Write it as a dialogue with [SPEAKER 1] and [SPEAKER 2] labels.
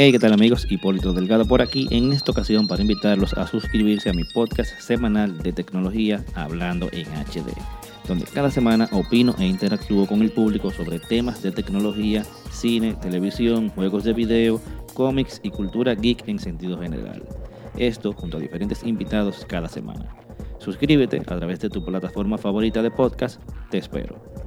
[SPEAKER 1] Hey, ¿qué tal amigos? Hipólito Delgado por aquí en esta ocasión para invitarlos a suscribirse a mi podcast semanal de tecnología Hablando en HD, donde cada semana opino e interactúo con el público sobre temas de tecnología, cine, televisión, juegos de video, cómics y cultura geek en sentido general. Esto junto a diferentes invitados cada semana. Suscríbete a través de tu plataforma favorita de podcast. Te espero.